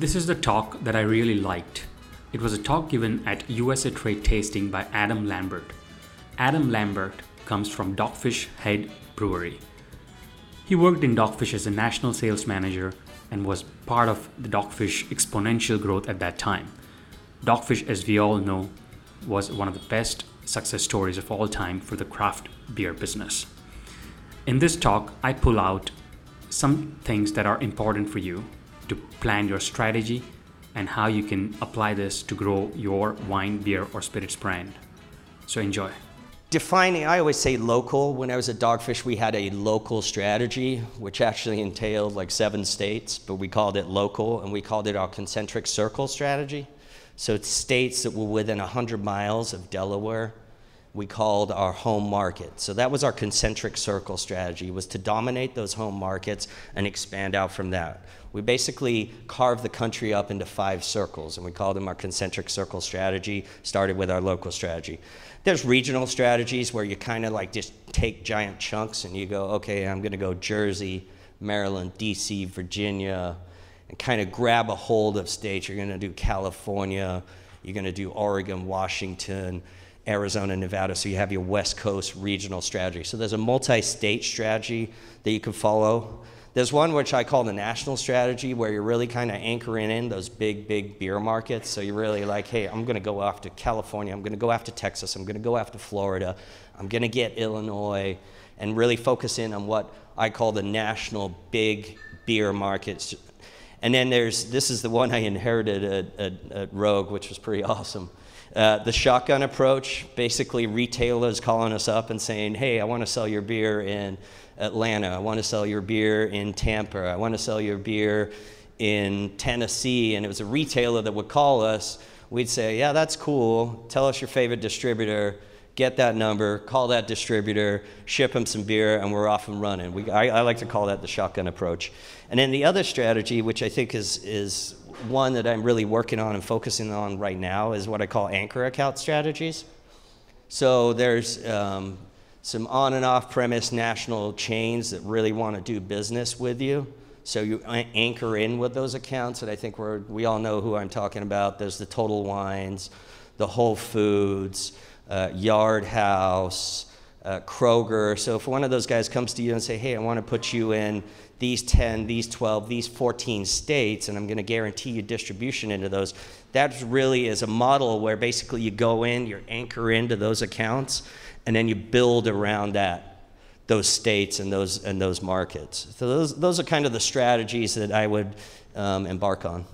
This is the talk that I really liked. It was a talk given at USA Trade Tasting by Adam Lambert. Adam Lambert comes from Dogfish Head Brewery. He worked in Dogfish as a national sales manager and was part of the Dogfish exponential growth at that time. Dogfish, as we all know, was one of the best success stories of all time for the craft beer business. In this talk, I pull out some things that are important for you to plan your strategy and how you can apply this to grow your wine, beer, or spirits brand. So enjoy. Defining, I always say local. When I was at Dogfish, we had a local strategy, which actually entailed like seven states, but we called it local and we called it our concentric circle strategy. So it's states that were within 100 miles of Delaware. We called our home market. So that was our concentric circle strategy, was to dominate those home markets and expand out from that. We basically carved the country up into five circles, and we called them our concentric circle strategy, started with our local strategy. There's regional strategies where you kind of like just take giant chunks and you go, okay, I'm going to go Jersey, Maryland, DC, Virginia, and kind of grab a hold of states. You're going to do California, you're going to do Oregon, Washington, Arizona, Nevada. So you have your West Coast regional strategy. So there's a multi state strategy that you can follow. There's one which I call the national strategy, where you're really kind of anchoring in those big, big beer markets. So you're really like, hey, I'm going to go after California, I'm going to go after Texas, I'm going to go after Florida, I'm going to get Illinois, and really focus in on what I call the national big beer markets. And then there's this is the one I inherited at, at, at Rogue, which was pretty awesome. Uh, the shotgun approach, basically retailers calling us up and saying, hey, I want to sell your beer in Atlanta. I want to sell your beer in Tampa. I want to sell your beer in Tennessee. And it was a retailer that would call us. We'd say, yeah, that's cool. Tell us your favorite distributor. Get that number, call that distributor, ship them some beer, and we're off and running. We, I, I like to call that the shotgun approach. And then the other strategy, which I think is, is one that I'm really working on and focusing on right now, is what I call anchor account strategies. So there's um, some on and off premise national chains that really want to do business with you. So you anchor in with those accounts, and I think we're, we all know who I'm talking about. There's the Total Wines, the Whole Foods, uh, Yard House, uh, Kroger. So if one of those guys comes to you and say, "Hey, I want to put you in these 10, these 12, these 14 states, and I'm going to guarantee you distribution into those," that really is a model where basically you go in, you anchor into those accounts, and then you build around that those states and those and those markets. So those those are kind of the strategies that I would um, embark on.